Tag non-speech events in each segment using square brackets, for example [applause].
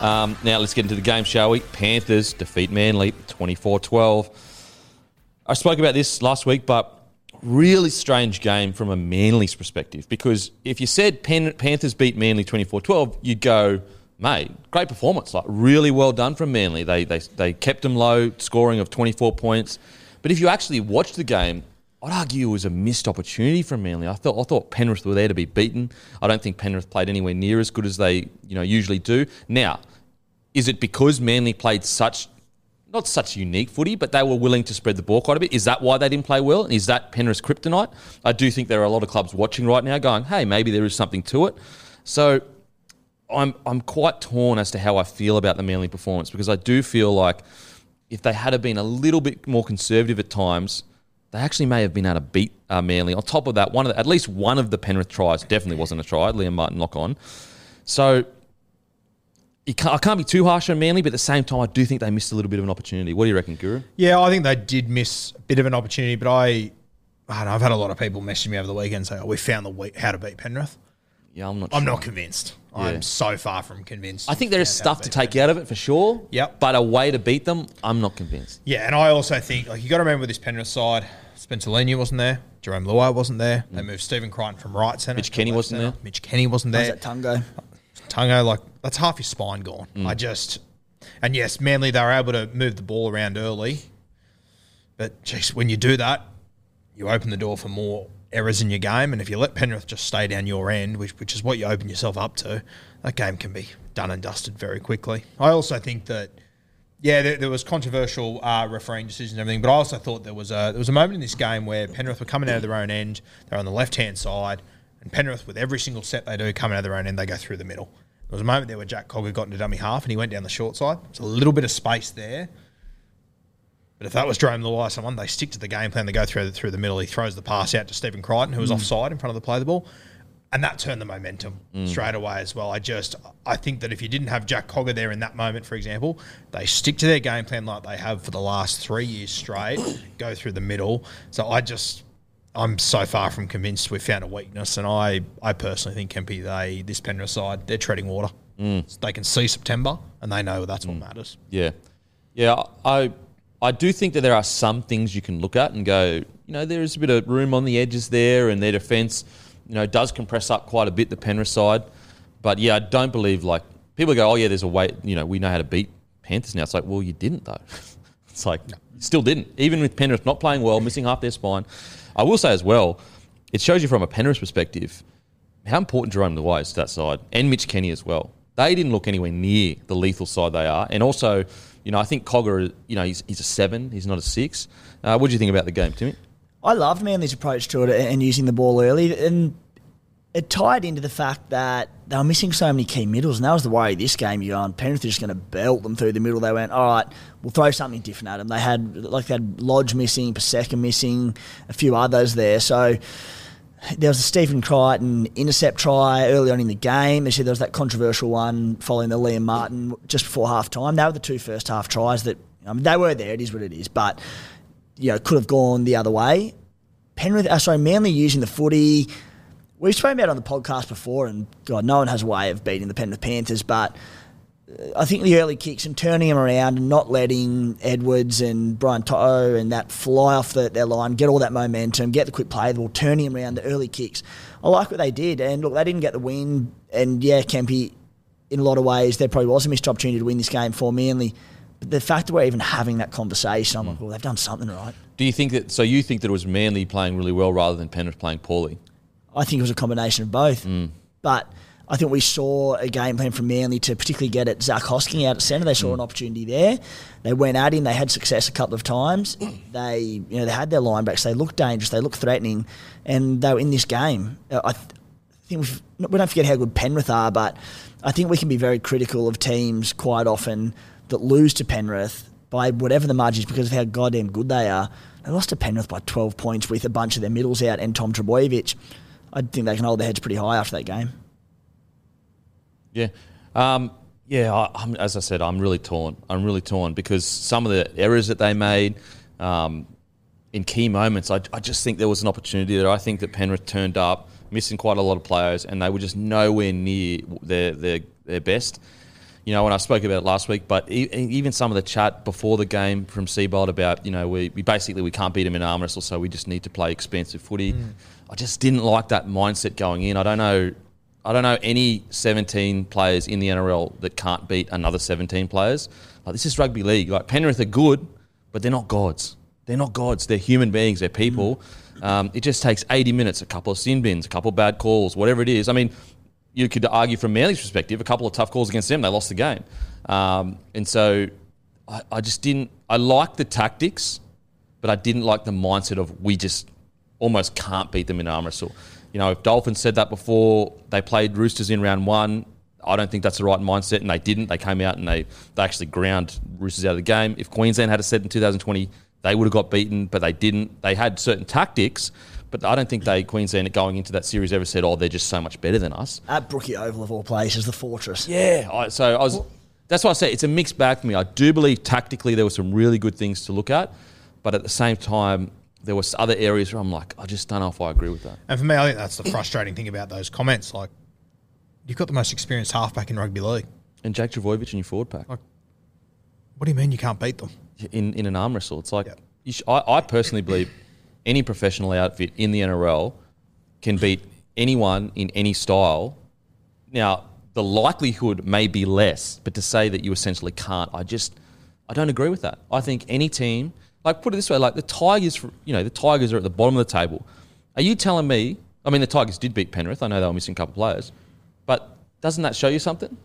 Um, now let's get into the game, shall we? Panthers defeat Manly 24 12. I spoke about this last week, but really strange game from a Manly's perspective because if you said Pan- Panthers beat Manly 24 12, you'd go, mate, great performance. Like, really well done from Manly. They, they, they kept them low, scoring of 24 points. But if you actually watched the game, I'd argue it was a missed opportunity from Manly. I thought I thought Penrith were there to be beaten. I don't think Penrith played anywhere near as good as they you know usually do. Now, is it because Manly played such not such unique footy, but they were willing to spread the ball quite a bit? Is that why they didn't play well? And is that Penrith's kryptonite? I do think there are a lot of clubs watching right now going, hey, maybe there is something to it. So I'm I'm quite torn as to how I feel about the Manly performance because I do feel like if they had been a little bit more conservative at times, they actually may have been able to beat uh, Manly. On top of that, one of the, at least one of the Penrith tries definitely wasn't a try. Liam Martin knock on. So can't, I can't be too harsh on Manly, but at the same time, I do think they missed a little bit of an opportunity. What do you reckon, Guru? Yeah, I think they did miss a bit of an opportunity, but I, I know, I've had a lot of people message me over the weekend say, "Oh, we found the how to beat Penrith." Yeah, I'm not. I'm sure. not convinced. Yeah. I'm so far from convinced. I think there is we found how stuff to beat take Penrith. out of it for sure. Yep. But a way to beat them, I'm not convinced. Yeah, and I also think like you got to remember this Penrith side. Spencer Leniu wasn't there. Jarome Luai wasn't there. They moved Stephen Crichton from right centre. Mm. Mitch to Kenny left wasn't centre. there. Mitch Kenny wasn't How's there. that Tungo? Tungo, like that's half your spine gone. Mm. I just, and yes, Manly they were able to move the ball around early, but geez, when you do that, you open the door for more errors in your game, and if you let Penrith just stay down your end, which which is what you open yourself up to, that game can be done and dusted very quickly. I also think that. Yeah, there, there was controversial uh, refereeing decisions and everything, but I also thought there was a there was a moment in this game where Penrith were coming out of their own end. They're on the left hand side, and Penrith, with every single set they do coming out of their own end, they go through the middle. There was a moment there where Jack Cogger got into dummy half and he went down the short side. There's a little bit of space there. But if that was Jarome Luai, someone, they stick to the game plan. They go through the, through the middle. He throws the pass out to Stephen Crichton, who was mm. offside in front of the play the ball. And that turned the momentum mm. straight away as well. I just, I think that if you didn't have Jack Cogger there in that moment, for example, they stick to their game plan like they have for the last three years straight, [coughs] go through the middle. So I just, I'm so far from convinced we've found a weakness. And I, I personally think Kempy, they, this Penrith side, they're treading water. Mm. They can see September and they know that's what matters. Yeah, yeah. I I do think that there are some things you can look at and go, you know, there is a bit of room on the edges there, and their defence, you know, does compress up quite a bit the Penrith side. But yeah, I don't believe like people go, oh yeah, there's a way, you know, we know how to beat Panthers now. It's like, well, you didn't though. [laughs] it's like you still didn't, even with Penrith not playing well, missing half their spine. I will say as well, it shows you from a Penrith perspective how important Jarome Luai is to that side, and Mitch Kenny as well. They didn't look anywhere near the lethal side they are, and also, you know, I think Cogger, you know, he's, he's a seven, he's not a six. Uh, what do you think about the game, Timmy? I loved Manly's approach to it and using the ball early, and it tied into the fact that they were missing so many key middles, and that was the worry. This game, you going Penrith are just going to belt them through the middle. They went, all right, we'll throw something different at them. They had like they had Lodge missing, Paseka missing, a few others there. So there was a Stephen Crichton intercept try early on in the game. Said there was that controversial one following the Liam Martin just before half time. They were the two first half tries that I mean, they were there. It is what it is, but you know could have gone the other way. Penrith, uh, sorry, Manly using the footy. We've spoken about on the podcast before, and God, no one has a way of beating the Penrith Panthers, but I think the early kicks and turning them around and not letting Edwards and Brian Toto and that fly off the, their line, get all that momentum, get the quick play, the ball, turning them around the early kicks. I like what they did. And look, they didn't get the win. And yeah, Kempy, in a lot of ways, there probably was a missed opportunity to win this game for Manly. But the fact that we're even having that conversation, I'm like, mm. well, they've done something right. Do you think that? So you think that it was Manly playing really well rather than Penrith playing poorly? I think it was a combination of both. Mm. But I think we saw a game plan from Manly to particularly get at Zac Hosking out at centre. They saw an opportunity there. They went at him. They had success a couple of times. They, you know, they had their linebacks. They looked dangerous. They looked threatening, and they were in this game. Uh, I th- think we've, we don't forget how good Penrith are, but I think we can be very critical of teams quite often that lose to Penrith by whatever the margin is because of how goddamn good they are. They lost to Penrith by 12 points with a bunch of their middles out and Tom Trbojevic. I think they can hold their heads pretty high after that game. Yeah. Um, yeah, I, I'm, as I said, I'm really torn. I'm really torn because some of the errors that they made um, in key moments, I, I just think there was an opportunity there. I think that Penrith turned up, missing quite a lot of players, and they were just nowhere near their, their, their best. You know, when I spoke about it last week, but e- even some of the chat before the game from Seibold about, you know, we, we basically we can't beat them in arm wrestle, so we just need to play expensive footy. I just didn't like that mindset going in. I don't know I don't know any 17 players in the NRL that can't beat another 17 players. Like this is rugby league. Like Penrith are good, but they're not gods. They're not gods. They're human beings. They're people. Um, it just takes 80 minutes, a couple of sin bins, a couple of bad calls, whatever it is. I mean, you could argue from Manly's perspective, a couple of tough calls against them, they lost the game. Um, and so I, I just didn't. I liked the tactics, but I didn't like the mindset of we just almost can't beat them in arm wrestle. You know, if Dolphins said that before they played Roosters in round one, I don't think that's the right mindset, and they didn't. They came out and they, they actually ground Roosters out of the game. If Queensland had said in 2020, they would have got beaten, but they didn't. They had certain tactics, but I don't think they Queensland going into that series ever said, "Oh, they're just so much better than us." At Brookie Oval of all places, the fortress. Yeah, I, so I was. That's why I say it's a mixed bag for me. I do believe tactically there were some really good things to look at, but at the same time there was other areas where I'm like, I just don't know if I agree with that. And for me, I think that's the frustrating thing about those comments. Like, you've got the most experienced halfback in rugby league. And Jake Trbojevic in your forward pack Like, what do you mean you can't beat them? in in an arm wrestle, it's like you sh- I, I personally believe any professional outfit in the NRL can beat anyone in any style. Now the likelihood may be less, but to say that you essentially can't, I just I don't agree with that. I think any team, like put it this way, like the Tigers, you know, the Tigers are at the bottom of the table. Are you telling me? I mean, the Tigers did beat Penrith. I know they were missing a couple of players, but doesn't that show you something?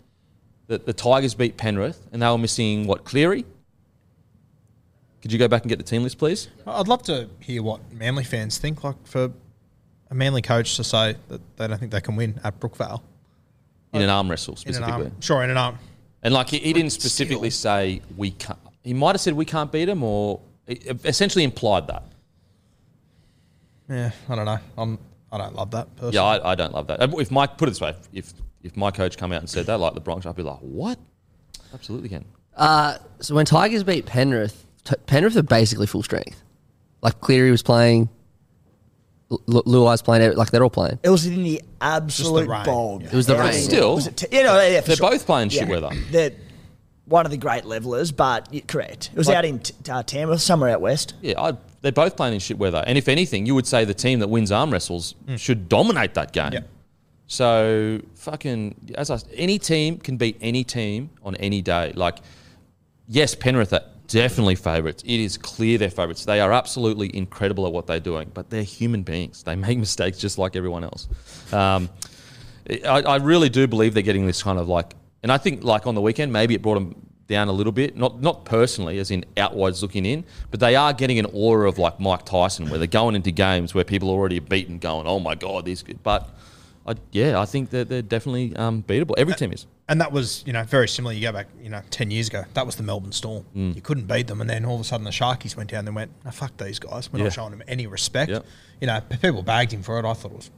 That the Tigers beat Penrith and they were missing what Cleary. Could you go back and get the team list, please? I'd love to hear what Manly fans think. Like, for a Manly coach to say that they don't think they can win at Brookvale. In an arm wrestle In an specifically. arm. Sure, in an arm. And like he, he didn't specifically say we can't. He might have said we can't beat them, or it essentially implied that. Yeah, I don't know. I'm, I don't love that personally. Yeah, I, I don't love that. If Mike put it this way, if if my coach come out and said that, like the Bronx, I'd be like, what? Absolutely can. Uh, so when Tigers beat Penrith, t- Penrith are basically full strength. Like Cleary was playing, L- L- Luai's playing, like they're all playing. It was in the absolute rain, bog. yeah. It was the Yeah, rain. Still, Was it t- you know, yeah, for they're sure. both playing shit weather. They're one of the great levelers, but yeah, correct. It was Like- out in t- uh, Tamworth, somewhere out west. Yeah, i they're both playing in shit weather. And if anything, you would say the team that wins arm wrestles should dominate that game. Yeah. So fucking as I any team can beat any team on any day. Like yes, Penrith are definitely favourites. It is clear they're favourites. They are absolutely incredible at what they're doing, but they're human beings. They make [laughs] mistakes just like everyone else. Um, I, I really do believe they're getting this kind of like, and I think like on the weekend maybe it brought them down a little bit. Not not personally, as in outwards looking in, but they are getting an aura of like Mike Tyson, where they're going into games where people are already beaten, going, "Oh my god, these." But I, yeah, I think that they're definitely um, beatable. Every team is. And that was, you know, very similar. You go back, you know, 10 years ago, that was the Melbourne Storm. Mm. You couldn't beat them. And then all of a sudden the Sharkies went down and went, no, fuck these guys. We're Yeah. not showing them any respect. You know, people bagged him for it. I thought it was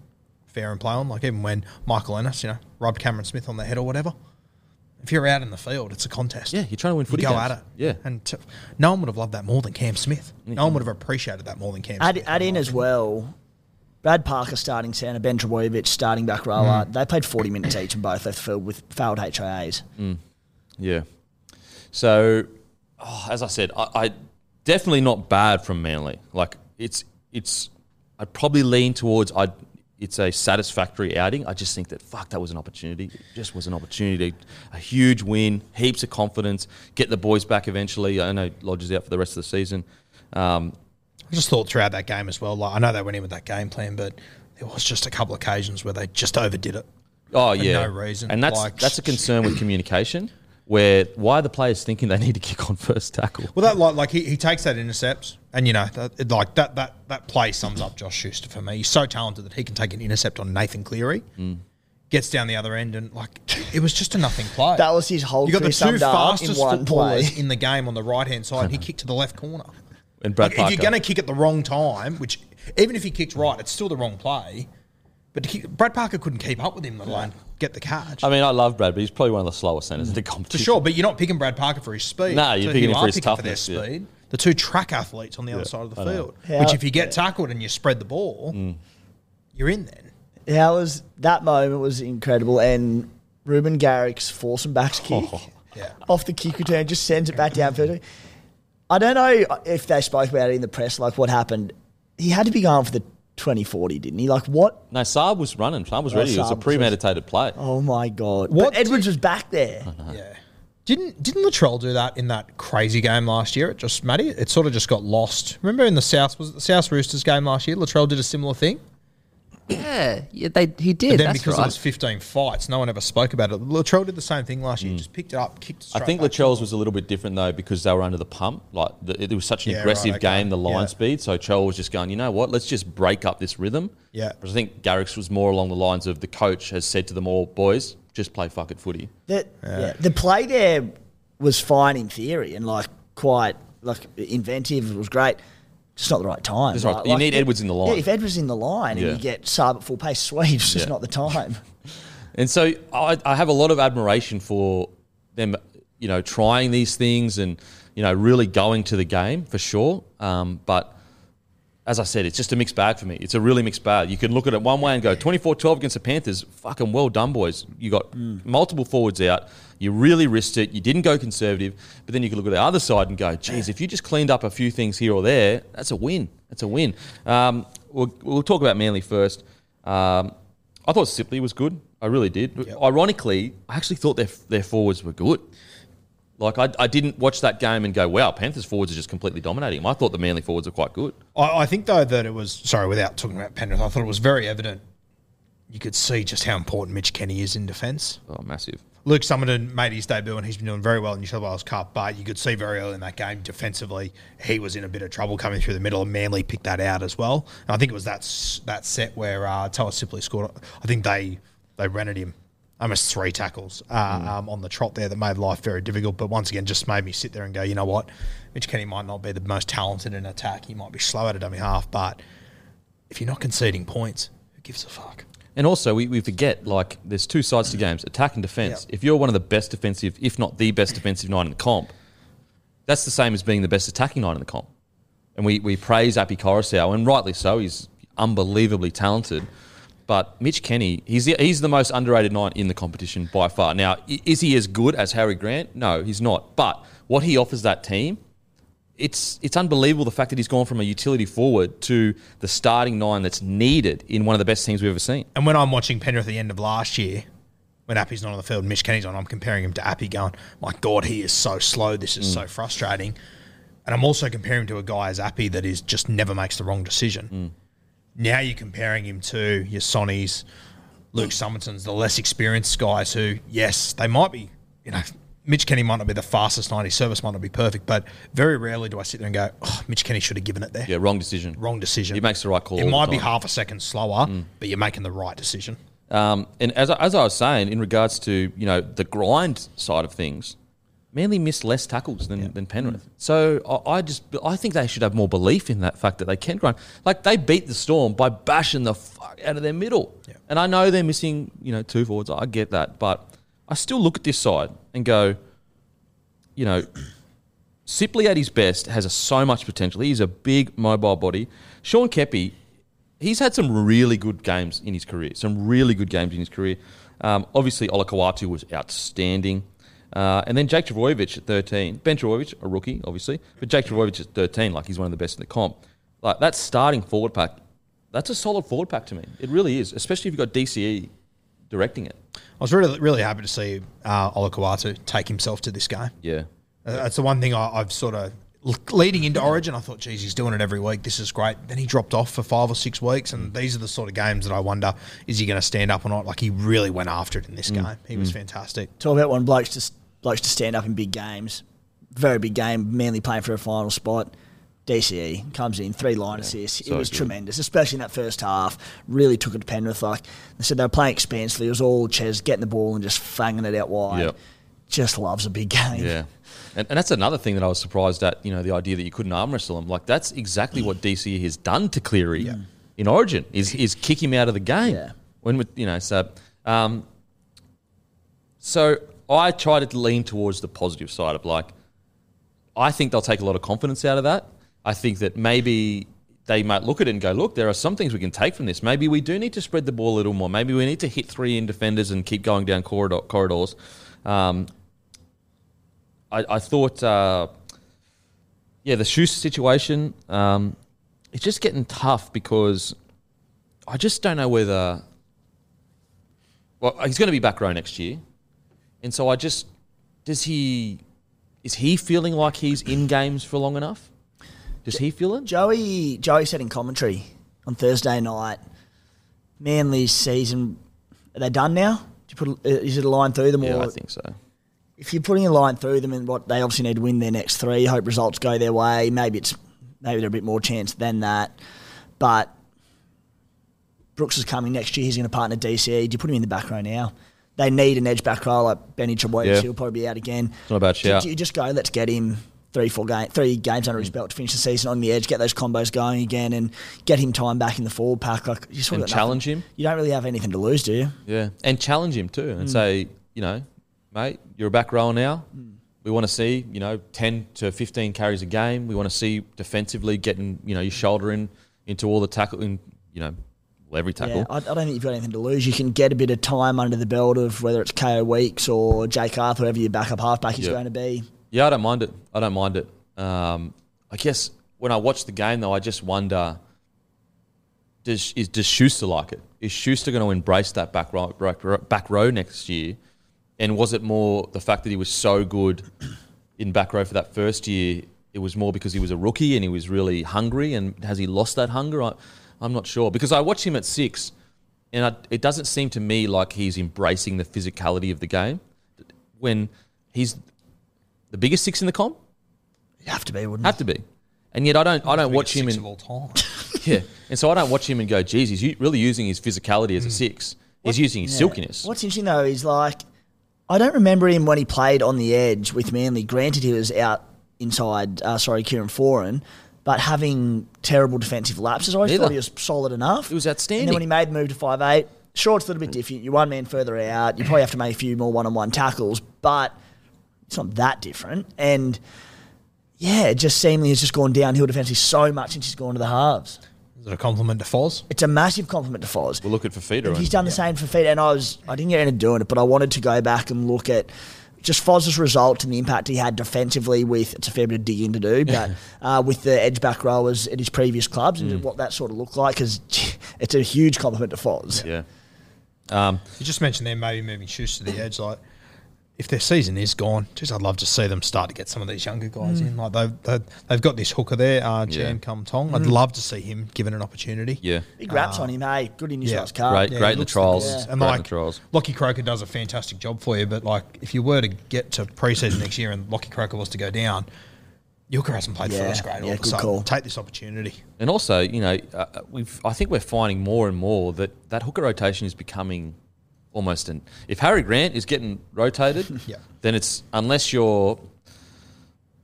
fair and play on. Like even when Michael Ennis, you know, rubbed Cameron Smith on the head or whatever. If you're out in the field, it's a contest. Yeah, you're trying to win You footy go games. at it. Yeah. And t- no one would have loved that more than Cam Smith. No one would have appreciated that more than Cam Add, Smith. add in as well. Brad Parker starting centre, Ben Trbojevic starting back rower. Mm. They played 40 minutes each and both left the field with failed HIAs. Mm. Yeah. So, oh, as I said, I, I definitely not bad from Manly. Like it's it's, I'd probably lean towards I. It's a satisfactory outing. I just think that fuck that was an opportunity. It just was an opportunity. A huge win, heaps of confidence. Get the boys back eventually. I know Lodge is out for the rest of the season. Um, I just thought throughout that game as well. Like I know they went in with that game plan, but there was just a couple of occasions where they just overdid it. Oh For yeah, no reason. and that's Like- that's a concern with communication. Where why are the players thinking they need to kick on first tackle? Well, that like, like he, he takes that intercept, and you know, that, like that that that play sums up Josh Schuster for me. He's so talented that he can take an intercept on Nathan Cleary, Mm. gets down the other end, and like it was just a nothing play. That was his whole You got the career two summed up in fastest one footballers play. in the game on the right hand side. and He [laughs] kicked to the left corner. And Brad Like, if you're going to kick at the wrong time, which even if he kicked right, it's still the wrong play. But to kick, Brad Parker couldn't keep up with him, let alone get the catch. I mean, I love Brad, but he's probably one of the slowest centers in the For competition. sure, but you're not picking Brad Parker for his speed. No, you're So picking you him for his picking toughness, their yeah. speed. The two track athletes on the other side of the I field. How- which, if you get tackled and you spread the ball, Mm. you're in then. That was that moment was incredible, and Ruben Garrick's force and backs kick Yeah. off the kick return just sends it back downfield. I don't know if they spoke about it in the press, like what happened. He had to be going for the 2040, didn't he? Like what? No, Saab was running. Saab was Oh, ready. it was a Saab was- premeditated play. Oh my god! What But Edwards was back there. Yeah. Didn't didn't Latrell do that in that crazy game last year? It just Matty, it sort of just got lost. Remember in the South was it the South Roosters game last year? Latrell did a similar thing. Yeah, yeah, they he did. But then that's because right. it was 15 fights, no one ever spoke about it. Latrell did the same thing last year. He just picked it up, kicked it Mm. I think back. Latrell's was a little bit different though because they were under the pump. Like the, it was such an Yeah, aggressive right, okay. game, the line Yeah. speed. So Chell was just going, you know what? Let's just break up this rhythm. Yeah. But I think Garrick's was more along the lines of the coach has said to them all, boys, just play fuck it footy. The, yeah, the play there was fine in theory and like quite like inventive. It was great. Just not the right time. Right. Like- You like need Edwards in the line. Yeah, if Edwards in the line Yeah. and you get Saab at full pace sweeps, just Yeah. not the time. [laughs] And so I, I have a lot of admiration for them, you know, trying these things and, you know, really going to the game for sure. Um, but as I said, it's just a mixed bag for me. It's a really mixed bag. You can look at it one way and go 24 12 against the Panthers. Fucking well done, boys. You got multiple forwards out. You really risked it. You didn't go conservative. But then you can look at the other side and go, geez, if you just cleaned up a few things here or there, that's a win. That's a win. Um, we'll, we'll talk about Manly first. Um, I thought Sipley was good. I really did. Ironically, I actually thought their, their forwards were good. Like, I, I didn't watch that game and go, wow, Panthers forwards are just completely dominating them. I thought the Manly forwards were quite good. I, I think though that it was sorry without talking about Penrith. I thought it was very evident. You could see just how important Mitch Kenny is in defence. Oh, massive. Luke Sommerton made his debut and he's been doing very well in New South Wales Cup, but you could see very early in that game defensively he was in a bit of trouble coming through the middle, and Manly picked that out as well. And I think it was that that set where uh, Taylor Sipley scored. I think they they rented him almost three tackles uh, um, on the trot there that made life very difficult. But once again, just made me sit there and go, you know what, Mitch Kenny might not be the most talented in attack. He might be slow at a dummy half, but if you're not conceding points, who gives a fuck? And also, we, we forget, like, there's two sides to games attack and defence. Yeah. If you're one of the best defensive, if not the best defensive nine in the comp, that's the same as being the best attacking nine in the comp. And we, we praise Api Koroisau, and rightly so. He's unbelievably talented. But Mitch Kenny, he's the, he's the most underrated nine in the competition by far. Now, is he as good as Harry Grant? No, he's not. But what he offers that team, it's it's unbelievable the fact that he's gone from a utility forward to the starting nine that's needed in one of the best teams we've ever seen. And when I'm watching Penrith at the end of last year, when Api's not on the field Mitch Kenny's on, I'm comparing him to Api going, my God, he is so slow. This is so mm. frustrating. And I'm also comparing him to a guy as Api that is just never makes the wrong decision. Mm. Now you're comparing him to your Sonny's, Luke Sommertons, the less experienced guys who, yes, they might be, you know, Mitch Kenny might not be the fastest 90 service, might not be perfect, but very rarely do I sit there and go, oh, Mitch Kenny should have given it there. Yeah, wrong decision. Wrong decision. He makes the right call It might be half a second slower, but you're making the right decision. Um, and as I, as I was saying, in regards to you know the grind side of things, Manly missed less tackles than, than Penrith. So I, I just I think they should have more belief in that fact that they can grind. Like they beat the Storm by bashing the fuck out of their middle. And I know they're missing you know two forwards. I get that, but I still look at this side and go, you know, [clears throat] Sipley at his best has a, so much potential. He's a big mobile body. Sean Keppie, he's had some really good games in his career. Some really good games in his career. Um, obviously, Olakau'atu was outstanding. Uh, and then Jake Trbojevic at 13. Ben Trbojevic, a rookie, obviously. But Jake Trbojevic at 13, like he's one of the best in the comp. Like that starting forward pack, that's a solid forward pack to me. It really is, especially if you've got DCE directing it. I was really really happy to see uh, Olakau'atu take himself to this game. Yeah. Uh, That's the one thing I, I've sort of leading into Origin. I thought, geez, he's doing it every week. This is great. Then he dropped off for five or six weeks, and these are the sort of games that I wonder is he going to stand up or not? Like he really went after it in this game. He was fantastic. Talk about one blokes to blokes to stand up in big games. Very big game. Manly playing for a final spot. DCE comes in, three line assists. It was good. tremendous, especially in that first half. Really took it to Penrith. Like they said, they were playing expansively. It was all Ches getting the ball and just fanging it out wide. Yep. Just loves a big game. Yeah. And, and that's another thing that I was surprised at, you know, the idea that you couldn't arm wrestle him. Like, that's exactly what DCE has done to Cleary in Origin, is, is kick him out of the game. Yeah. When, you know, so, um, so I try to lean towards the positive side of like, I think they'll take a lot of confidence out of that. I think that maybe they might look at it and go, look, there are some things we can take from this. Maybe we do need to spread the ball a little more. Maybe we need to hit three in defenders and keep going down corridor, corridors. Um, I, I thought, uh, yeah, the Schuster situation, um, it's just getting tough because I just don't know whether. Well, he's going to be back row next year, and so I just does he is he feeling like he's in games for long enough? Does he feel it? Joey Joey said in commentary on Thursday night, Manly's season are they done now? Do you put uh, is it a line through them Yeah, or I think so. if you're putting a line through them and what they obviously need to win their next three, hope results go their way. Maybe it's maybe they're a bit more chance than that. But Brooks is coming next year. He's going to partner DCE. Do you put him in the back row now? They need an edge back row like Benny Chaboy. Yeah. He'll probably be out again. It's not a bad shout. do You just go. Let's get him three, four game, three games under his mm. belt to finish the season on the edge. Get those combos going again and get him time back in the forward pack. Like you sort And of challenge him. You don't really have anything to lose, do you? Yeah, and challenge him too, and mm. say, you know, mate, you're a back rower now. Mm. We want to see, you know, ten to fifteen carries a game. We want to see defensively getting, you know, your shoulder in into all the tackle, in you know, every tackle. Yeah, I, I don't think you've got anything to lose. You can get a bit of time under the belt of whether it's Kaeo Weekes or Jake Arthur, whoever your backup halfback is Yeah. going to be. Yeah, I don't mind it. I don't mind it. Um, I guess when I watch the game, though, I just wonder: Does is does Schuster like it? Is Schuster going to embrace that back row, back row, back row next year? And was it more the fact that he was so good in back row for that first year? It was more because he was a rookie and he was really hungry. And has he lost that hunger? I, I'm not sure because I watch him at six, and I, it doesn't seem to me like he's embracing the physicality of the game when he's the biggest six in the comp. You have to be, wouldn't Have to be. And yet I don't. I don't watch him in. of all time. [laughs] Yeah, and so I don't watch him and go, "Geez, he's really using his physicality as a six. He's using his Yeah. silkiness." What's interesting though is like I don't remember him when he played on the edge with Manly. Granted, he was out inside. Uh, sorry, Kieran Foran, but having terrible defensive lapses. I always Neither. thought he was solid enough. It was And outstanding. then when he made the move to five eight, sure, it's a little bit different. You're one man further out. You probably have to make a few more one on one tackles, but it's not that different. And yeah, it just seemingly has just gone downhill defensively so much since he's gone to the halves. Is it a compliment to Foz? It's a massive compliment to Foz. We're looking for feeder. He's and- done the same for Feet, and I was I didn't get into doing it, but I wanted to go back and look at just Foz's result and the impact he had defensively with it's a fair bit of digging to do, but uh, with the edge back rowers at his previous clubs Mm. and what that sort of looked like because [laughs] it's a huge compliment to Foz. Yeah. Um, You just mentioned there maybe moving shoes to the edge. Like, if their season is gone, geez, I'd love to see them start to get some of these younger guys in. Like they've, they've they've got this hooker there, uh, Yeah. Jam Kum Tong. I'd love to see him given an opportunity. yeah. Big raps on him, hey, good in New yeah. South Cup. Great, Yeah, great he in the trials. Yeah. And Great in the like trials. Lockie Croker does a fantastic job for you, but like if you were to get to preseason next year and Lockie Croker was to go down, Yuka hasn't played Yeah, first grade all yeah, of good call. Take this opportunity. And also, you know, uh, we've I think we're finding more and more that that hooker rotation is becoming almost an. If Harry Grant is getting rotated, [laughs] Yeah. then it's unless you're,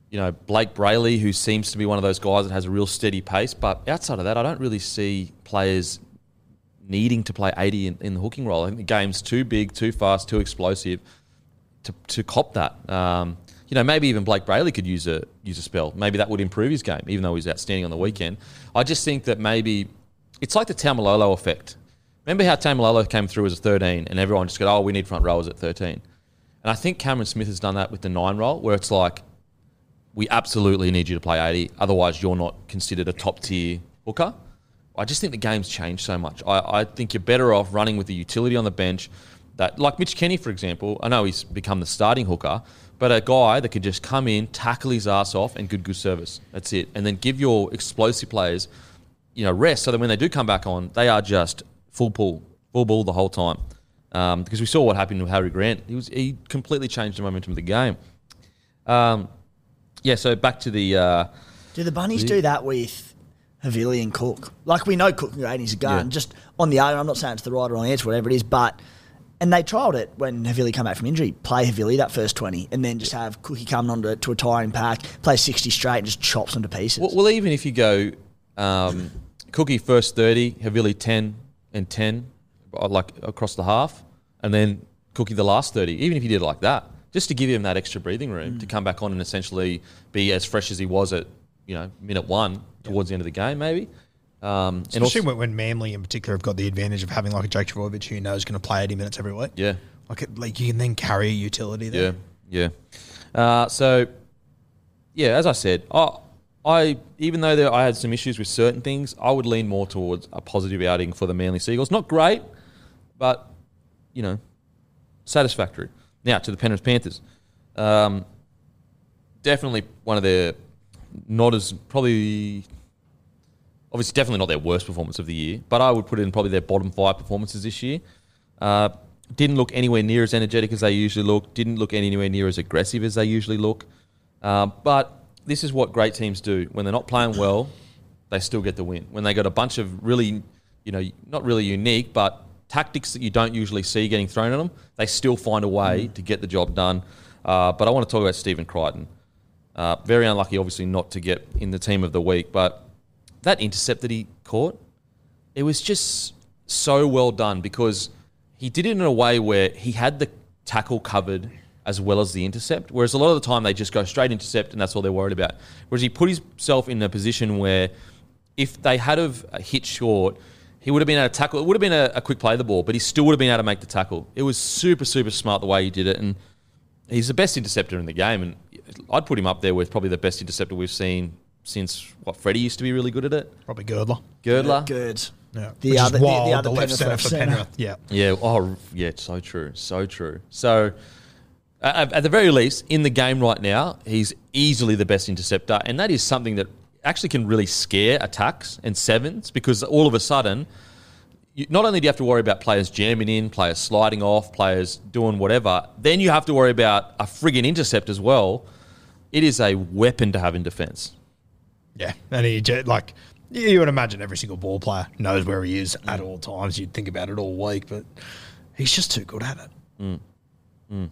you know, Blayke Brailey, who seems to be one of those guys that has a real steady pace. But outside of that, I don't really see players needing to play 80 in, in the hooking role. I think the game's too big, too fast, too explosive to, to cop that. Um, you know, maybe even Blayke Brailey could use a use a spell. Maybe that would improve his game, even though he's outstanding on the weekend. I just think that maybe it's like the Taumalolo effect. Remember how Taumalolo came through as a 13 and everyone just go, oh, we need front rowers at 13. And I think Cameron Smith has done that with the nine role, where it's like, we absolutely need you to play 80, otherwise you're not considered a top tier hooker. I just think the game's changed so much. I, I think you're better off running with the utility on the bench. That like Mitch Kenny, for example. I know he's become the starting hooker, but a guy that could just come in, tackle his ass off, and good good service. That's it. And then give your explosive players, you know, rest so that when they do come back on, they are just full pull, full ball the whole time. Um, because we saw what happened with Harry Grant. He was he completely changed the momentum of the game. Um, yeah. So back to the. Uh, Do the bunnies do that with Havili and Cook? Like we know Cook and he's a gun. Yeah. Just on the other, I'm not saying it's the right or wrong answer, whatever it is, but and they trialled it when Havili came back from injury. Play Havili that first twenty, and then just have Cookie coming on to, to a tiring pack, play sixty straight, and just chops them to pieces. Well, well, even if you go um, Cookie first 30, Havili 10 and 10, uh, like across the half, and then Cookie the last 30, even if you did it like that, just to give him that extra breathing room to come back on and essentially be as fresh as he was at, you know, minute one towards the end of the game, maybe. Um, and Especially also, when, Manly in particular have got the advantage of having like a Jake Trbojevic who you know is going to play 80 minutes every week. yeah, Like, it, like you can then carry a utility there. Yeah, yeah. Uh, so, yeah, as I said, I, I even though there, I had some issues with certain things, I would lean more towards a positive outing for the Manly Seagulls. Not great, but you know, satisfactory. Now to the Penrith Panthers. Um, definitely one of their not as probably obviously definitely not their worst performance of the year, but I would put in probably their bottom five performances this year. Uh, didn't look anywhere near as energetic as they usually look. Didn't look anywhere near as aggressive as they usually look. Um, but this is what great teams do. When they're not playing well, they still get the win. When they got a bunch of really, you know, not really unique, but tactics that you don't usually see getting thrown at them, they still find a way to get the job done. Uh, but I want to talk about Stephen Crichton. Uh, very unlucky, obviously, not to get in the team of the week, but that intercept that he caught, it was just so well done because he did it in a way where he had the tackle covered as well as the intercept. Whereas a lot of the time they just go straight intercept and that's all they're worried about. Whereas he put himself in a position where if they had have hit short, he would have been able to tackle. It would have been a, a quick play of the ball, but he still would have been able to make the tackle. It was super, super smart the way he did it, and he's the best interceptor in the game. And I'd put him up there with probably the best interceptor we've seen since what Freddie used to be really good at it. Probably Girdler. Girdler, Good. Yeah. The Which other- is the- the other the left centre for. Penrith. Yeah. Yeah. Oh, yeah. So true. So true. So, Uh, at, at the very least, in the game right now, he's easily the best interceptor, and that is something that actually can really scare attacks and sevens because all of a sudden, you, not only do you have to worry about players jamming in, players sliding off, players doing whatever, then you have to worry about a friggin' intercept as well. It is a weapon to have in defence. Yeah. And he, like, you would imagine every single ball player knows where he is at all times. You'd think about it all week, but he's just too good at it. Mm.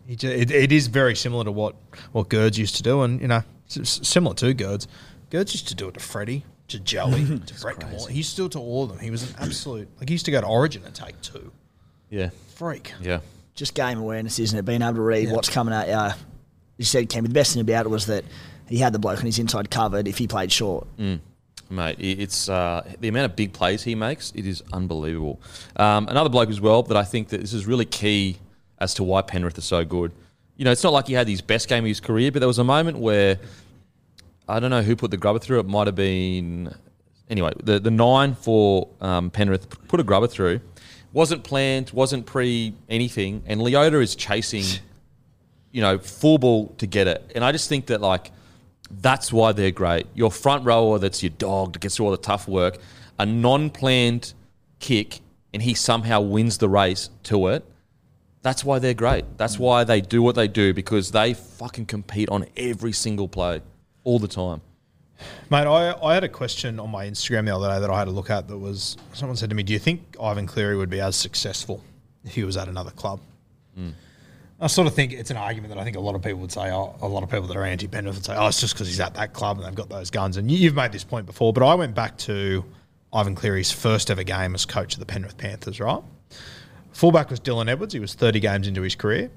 He ju- it, it is very similar to what, what Gerds used to do, and, you know, s- s- similar to Gerds. Gerds used to do it to Freddie, to Joey, [laughs] to Brett Moore. He used to do it to all of them. He was an absolute, like, he used to go to Origin and take two. Yeah. Freak. Yeah. Just game awareness, isn't it? Being able to read Yeah. what's coming at you. You said, Cam, the best thing about it was that he had the bloke on his inside covered if he played short. Mm Mate, it's uh, the amount of big plays he makes. It is unbelievable. Um, another bloke as well that I think that this is really key as to why Penrith are so good. You know, it's not like he had his best game of his career, but there was a moment where I don't know who put the grubber through. It might have been anyway. The the nine for um, Penrith put a grubber through. Wasn't planned. Wasn't pre anything. And Leota is chasing [laughs] you know, full ball to get it. And I just think that like that's why they're great. Your front rower that's your dog that gets through all the tough work, a non-planned kick, and he somehow wins the race to it. That's why they're great. That's mm. why they do what they do because they fucking compete on every single play, all the time. Mate, I, I had a question on my Instagram the other day that I had to look at that was someone said to me, Do you think Ivan Cleary would be as successful if he was at another club? Mm. I sort of think it's an argument that I think a lot of people would say, oh, a lot of people that are anti Penrith would say, oh, it's just because he's at that club and they've got those guns. And you've made this point before, but I went back to Ivan Cleary's first ever game as coach of the Penrith Panthers, right? Fullback was Dylan Edwards. He was 30 games into his career.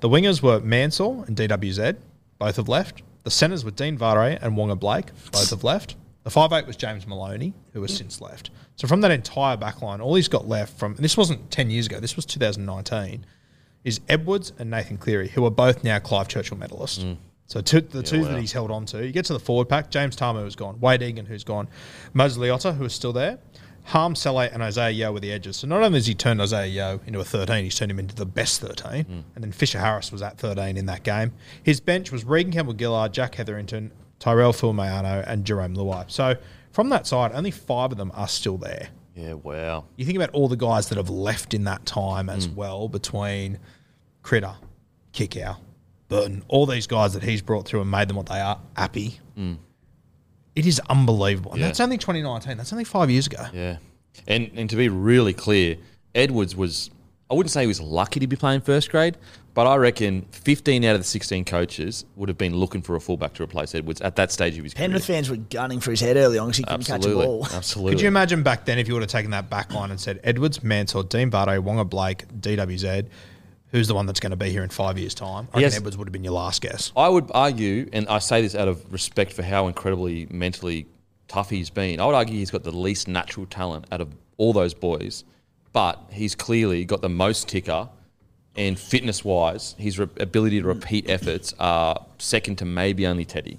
The wingers were Mansell and DWZ. Both have left. The centres were Dean Whare and Waqa Blake. Both have left. The 5'8 was James Maloney, who has since left. So from that entire backline, all he's got left from, and this wasn't 10 years ago, this was 2019, is Edwards and Nathan Cleary, who are both now Clive Churchill medalists. Mm. So two, the two that he's held on to. You get to the forward pack, James Tamou who's gone, Wade Egan who's gone, Moses Leota who is still there, Harm Saleh and Isaah Yeo were the edges. So not only has he turned Isaah Yeo into a 13, he's turned him into the best 13. Mm. And then Fisher Harris was at 13 in that game. His bench was Reagan Campbell-Gillard, Jack Hetherington, Tyrell Fuimaono, and Jarome Luai. So from that side, only five of them are still there. Yeah, wow. You think about all the guys that have left in that time as mm. well between Critter, Kikau, Burton, all these guys that he's brought through and made them what they are, Api. Mm. It is unbelievable. And Yeah. that's only 2019. That's only five years ago. Yeah. And and to be really clear, Edwards was I wouldn't say he was lucky to be playing first grade, but I reckon 15 out of the 16 coaches would have been looking for a fullback to replace Edwards at that stage of his career. Penrith fans were gunning for his head early on because he couldn't catch a Absolutely. ball. Absolutely. Could you imagine back then if you would have taken that back line and said Edwards, Mansell, Dean Bardo, Waqa Blake, DWZ, who's the one that's going to be here in five years' time? I Yes. Edwards would have been your last guess. I would argue, and I say this out of respect for how incredibly mentally tough he's been, I would argue he's got the least natural talent out of all those boys, but he's clearly got the most ticker. And fitness wise, his re- ability to repeat efforts are second to maybe only Teddy.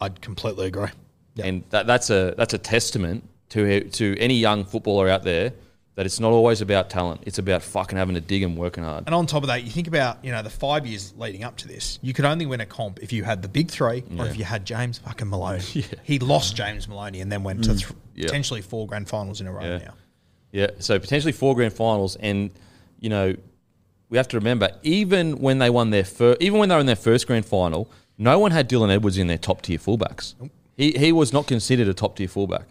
I'd completely agree. And that, that's a that's a testament to to any young footballer out there that it's not always about talent. It's about fucking having to dig and working hard. And on top of that, you think about you know the five years leading up to this. You could only win a comp if you had the big three, or if you had James fucking Maloney. [laughs] He lost James Maloney and then went to th- Yeah. potentially four grand finals in a row Yeah. now. Yeah, so potentially four grand finals, and you know we have to remember even when they won their first, even when they were in their first grand final, no one had Dylan Edwards in their top tier fullbacks. He he was not considered a top tier fullback.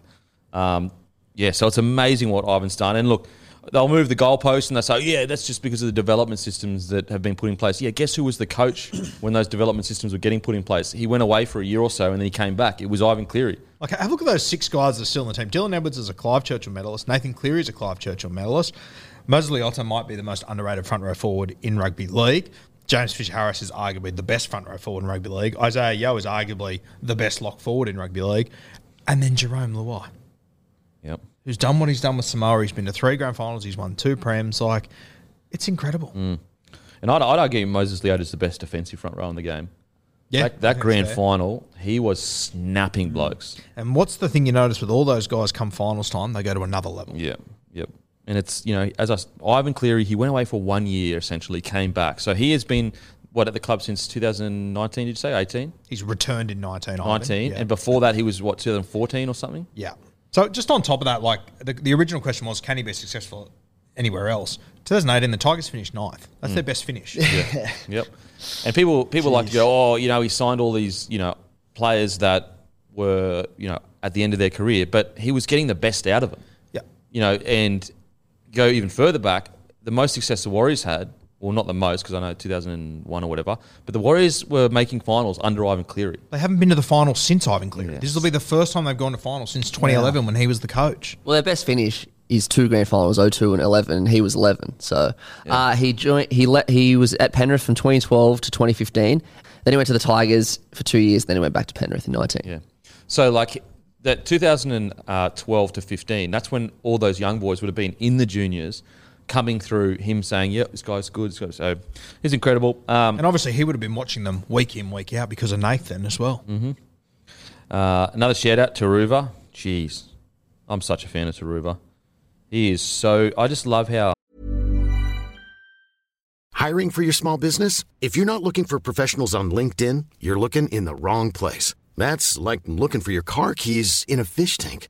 Um, yeah, so it's amazing what Ivan's done. And look, they'll move the goalpost and they say, yeah, that's just because of the development systems that have been put in place. Yeah, guess who was the coach [coughs] when those development systems were getting put in place? He went away for a year or so and then he came back. It was Ivan Cleary. Okay, have a look at those six guys that are still in the team. Dylan Edwards is a Clive Churchill medalist. Nathan Cleary is a Clive Churchill medalist. Moses Leota might be the most underrated front row forward in rugby league. James Fisher Harris is arguably the best front row forward in rugby league. Isaah Yeo is arguably the best lock forward in rugby league. And then Jarome Luai, Yep. who's done what he's done with Samoa. He's been to three grand finals. He's won two prems. Like, it's incredible. Mm. And I'd, I'd argue Moses Leota is the best defensive front row in the game. Yeah, that, that grand final, he was snapping blokes. And what's the thing you notice with all those guys come finals time? They go to another level. Yeah, yep. And it's you know, as I Ivan Cleary, he went away for one year essentially, came back. So he has been what at the club since 2019? Did you say 18? He's returned in 19. Ivan. 19, Yeah. and before that he was what 2014 or something. Yeah. So just on top of that, like the, the original question was, can he be successful anywhere else? 2018, the Tigers finished ninth. That's their mm. best finish. Yeah. [laughs] yep. And people people like to go, oh, you know, he signed all these, you know, players that were, you know, at the end of their career, but he was getting the best out of them. yeah. You know, and go even further back, the most success the Warriors had, well, not the most because I know 2001 or whatever, but the Warriors were making finals under Ivan Cleary. They haven't been to the final since Ivan Cleary. Yes. This will be the first time they've gone to final since 2011 when he was the coach. Well, their best finish is two grand finals, 02 and 11. He was 11. So uh, he joined. He let. He was at Penrith from 2012 to 2015. Then he went to the Tigers for two years. Then he went back to Penrith in 19. Yeah. So like that 2012 to 15, that's when all those young boys would have been in the juniors, coming through him saying, "Yep, this guy's good." this guy's-" So he's incredible. Um, And obviously, he would have been watching them week in, week out because of Nathan as well. uh, another shout out to Aruva. Jeez, I'm such a fan of Turuva. He is so. I just love how Hiring for your small business? If you're not looking for professionals on LinkedIn, you're looking in the wrong place. That's like looking for your car keys in a fish tank.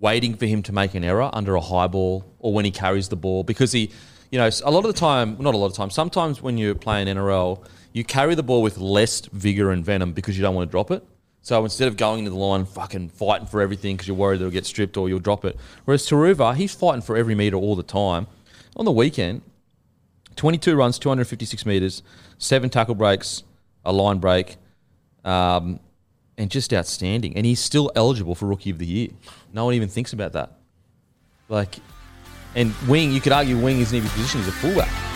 waiting for him to make an error under a high ball or when he carries the ball because he, you know, a lot of the time, not a lot of time, sometimes when you're playing NRL, you carry the ball with less vigor and venom because you don't want to drop it. So instead of going to the line, fucking fighting for everything because you're worried it'll get stripped or you'll drop it. Whereas Turuva, he's fighting for every meter all the time. On the weekend, 22 runs, 256 metres, seven tackle breaks, a line break, um, and just outstanding. And he's still eligible for Rookie of the Year. No one even thinks about that. Like, and Wing, you could argue Wing isn't even position, he's a fullback.